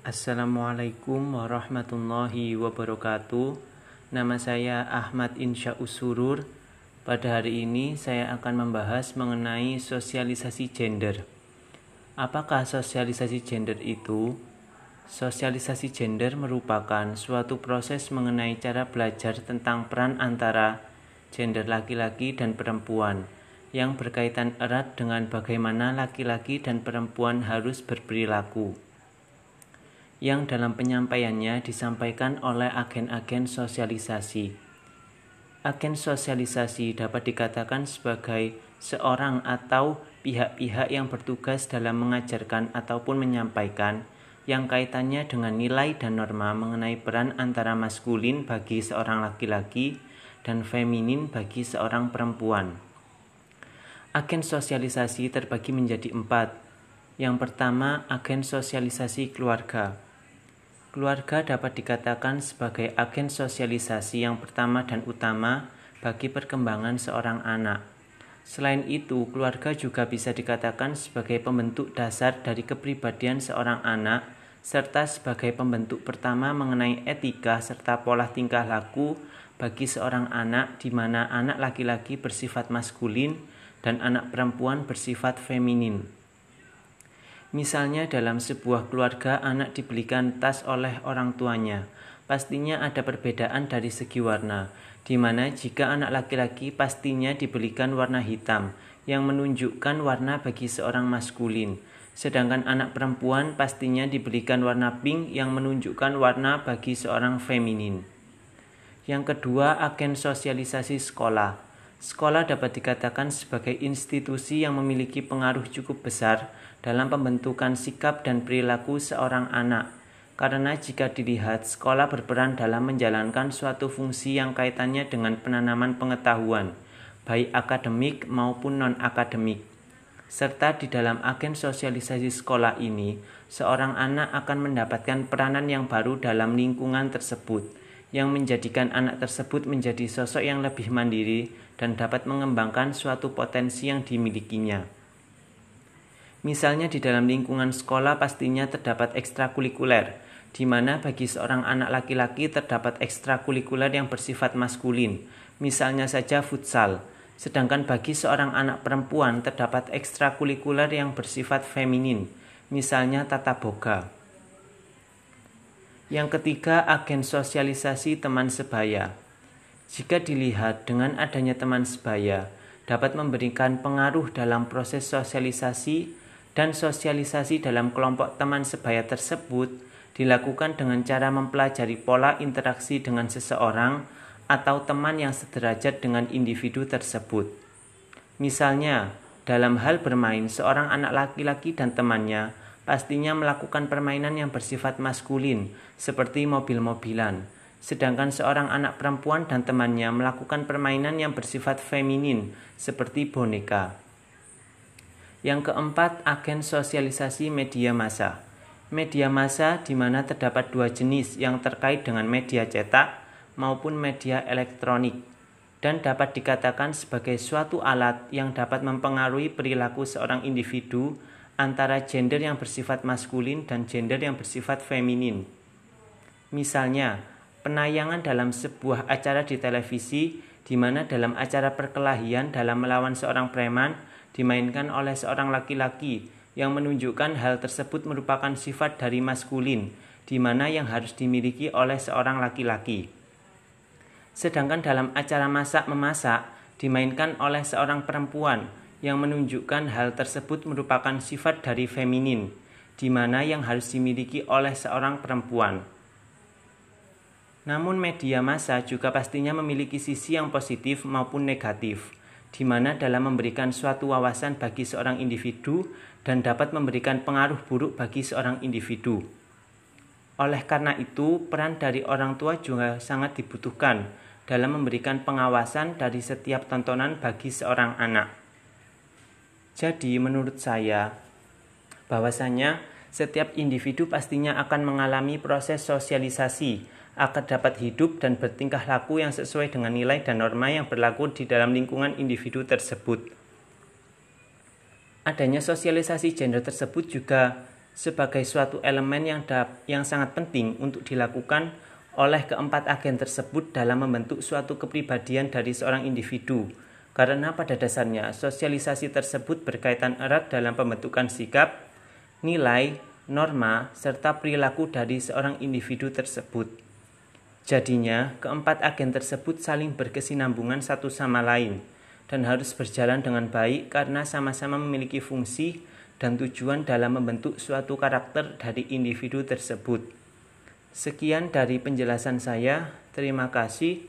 Assalamualaikum warahmatullahi wabarakatuh. Nama saya Ahmad Insya Usurur. Pada hari ini saya akan membahas mengenai sosialisasi gender. Apakah sosialisasi gender itu? Sosialisasi gender merupakan suatu proses mengenai cara belajar tentang peran antara gender laki-laki dan perempuan yang berkaitan erat dengan bagaimana laki-laki dan perempuan harus berperilaku yang dalam penyampaiannya disampaikan oleh agen-agen sosialisasi. Agen sosialisasi dapat dikatakan sebagai seorang atau pihak-pihak yang bertugas dalam mengajarkan ataupun menyampaikan yang kaitannya dengan nilai dan norma mengenai peran antara maskulin bagi seorang laki-laki dan feminin bagi seorang perempuan. Agen sosialisasi terbagi menjadi empat. Yang pertama, agen sosialisasi keluarga Keluarga dapat dikatakan sebagai agen sosialisasi yang pertama dan utama bagi perkembangan seorang anak. Selain itu, keluarga juga bisa dikatakan sebagai pembentuk dasar dari kepribadian seorang anak, serta sebagai pembentuk pertama mengenai etika serta pola tingkah laku bagi seorang anak, di mana anak laki-laki bersifat maskulin dan anak perempuan bersifat feminin. Misalnya dalam sebuah keluarga anak dibelikan tas oleh orang tuanya. Pastinya ada perbedaan dari segi warna, di mana jika anak laki-laki pastinya dibelikan warna hitam yang menunjukkan warna bagi seorang maskulin. Sedangkan anak perempuan pastinya dibelikan warna pink yang menunjukkan warna bagi seorang feminin. Yang kedua, agen sosialisasi sekolah. Sekolah dapat dikatakan sebagai institusi yang memiliki pengaruh cukup besar dalam pembentukan sikap dan perilaku seorang anak. Karena jika dilihat, sekolah berperan dalam menjalankan suatu fungsi yang kaitannya dengan penanaman pengetahuan, baik akademik maupun non-akademik. Serta di dalam agen sosialisasi sekolah ini, seorang anak akan mendapatkan peranan yang baru dalam lingkungan tersebut, yang menjadikan anak tersebut menjadi sosok yang lebih mandiri dan dapat mengembangkan suatu potensi yang dimilikinya. Misalnya di dalam lingkungan sekolah pastinya terdapat ekstrakurikuler, di mana bagi seorang anak laki-laki terdapat ekstrakurikuler yang bersifat maskulin, misalnya saja futsal. Sedangkan bagi seorang anak perempuan terdapat ekstrakurikuler yang bersifat feminin, misalnya tata boga. Yang ketiga, agen sosialisasi teman sebaya. Jika dilihat dengan adanya teman sebaya, dapat memberikan pengaruh dalam proses sosialisasi dan sosialisasi dalam kelompok teman sebaya tersebut dilakukan dengan cara mempelajari pola interaksi dengan seseorang atau teman yang sederajat dengan individu tersebut. Misalnya, dalam hal bermain, seorang anak laki-laki dan temannya pastinya melakukan permainan yang bersifat maskulin, seperti mobil-mobilan, sedangkan seorang anak perempuan dan temannya melakukan permainan yang bersifat feminin, seperti boneka. Yang keempat, agen sosialisasi media massa. Media massa di mana terdapat dua jenis yang terkait dengan media cetak maupun media elektronik dan dapat dikatakan sebagai suatu alat yang dapat mempengaruhi perilaku seorang individu antara gender yang bersifat maskulin dan gender yang bersifat feminin. Misalnya, penayangan dalam sebuah acara di televisi di mana dalam acara perkelahian dalam melawan seorang preman dimainkan oleh seorang laki-laki yang menunjukkan hal tersebut merupakan sifat dari maskulin, di mana yang harus dimiliki oleh seorang laki-laki. Sedangkan dalam acara masak-memasak dimainkan oleh seorang perempuan yang menunjukkan hal tersebut merupakan sifat dari feminin, di mana yang harus dimiliki oleh seorang perempuan. Namun media massa juga pastinya memiliki sisi yang positif maupun negatif di mana dalam memberikan suatu wawasan bagi seorang individu dan dapat memberikan pengaruh buruk bagi seorang individu. Oleh karena itu, peran dari orang tua juga sangat dibutuhkan dalam memberikan pengawasan dari setiap tontonan bagi seorang anak. Jadi, menurut saya, bahwasanya setiap individu pastinya akan mengalami proses sosialisasi akan dapat hidup dan bertingkah laku yang sesuai dengan nilai dan norma yang berlaku di dalam lingkungan individu tersebut. Adanya sosialisasi gender tersebut juga sebagai suatu elemen yang yang sangat penting untuk dilakukan oleh keempat agen tersebut dalam membentuk suatu kepribadian dari seorang individu. Karena pada dasarnya sosialisasi tersebut berkaitan erat dalam pembentukan sikap, nilai, norma, serta perilaku dari seorang individu tersebut. Jadinya, keempat agen tersebut saling berkesinambungan satu sama lain dan harus berjalan dengan baik karena sama-sama memiliki fungsi dan tujuan dalam membentuk suatu karakter dari individu tersebut. Sekian dari penjelasan saya. Terima kasih.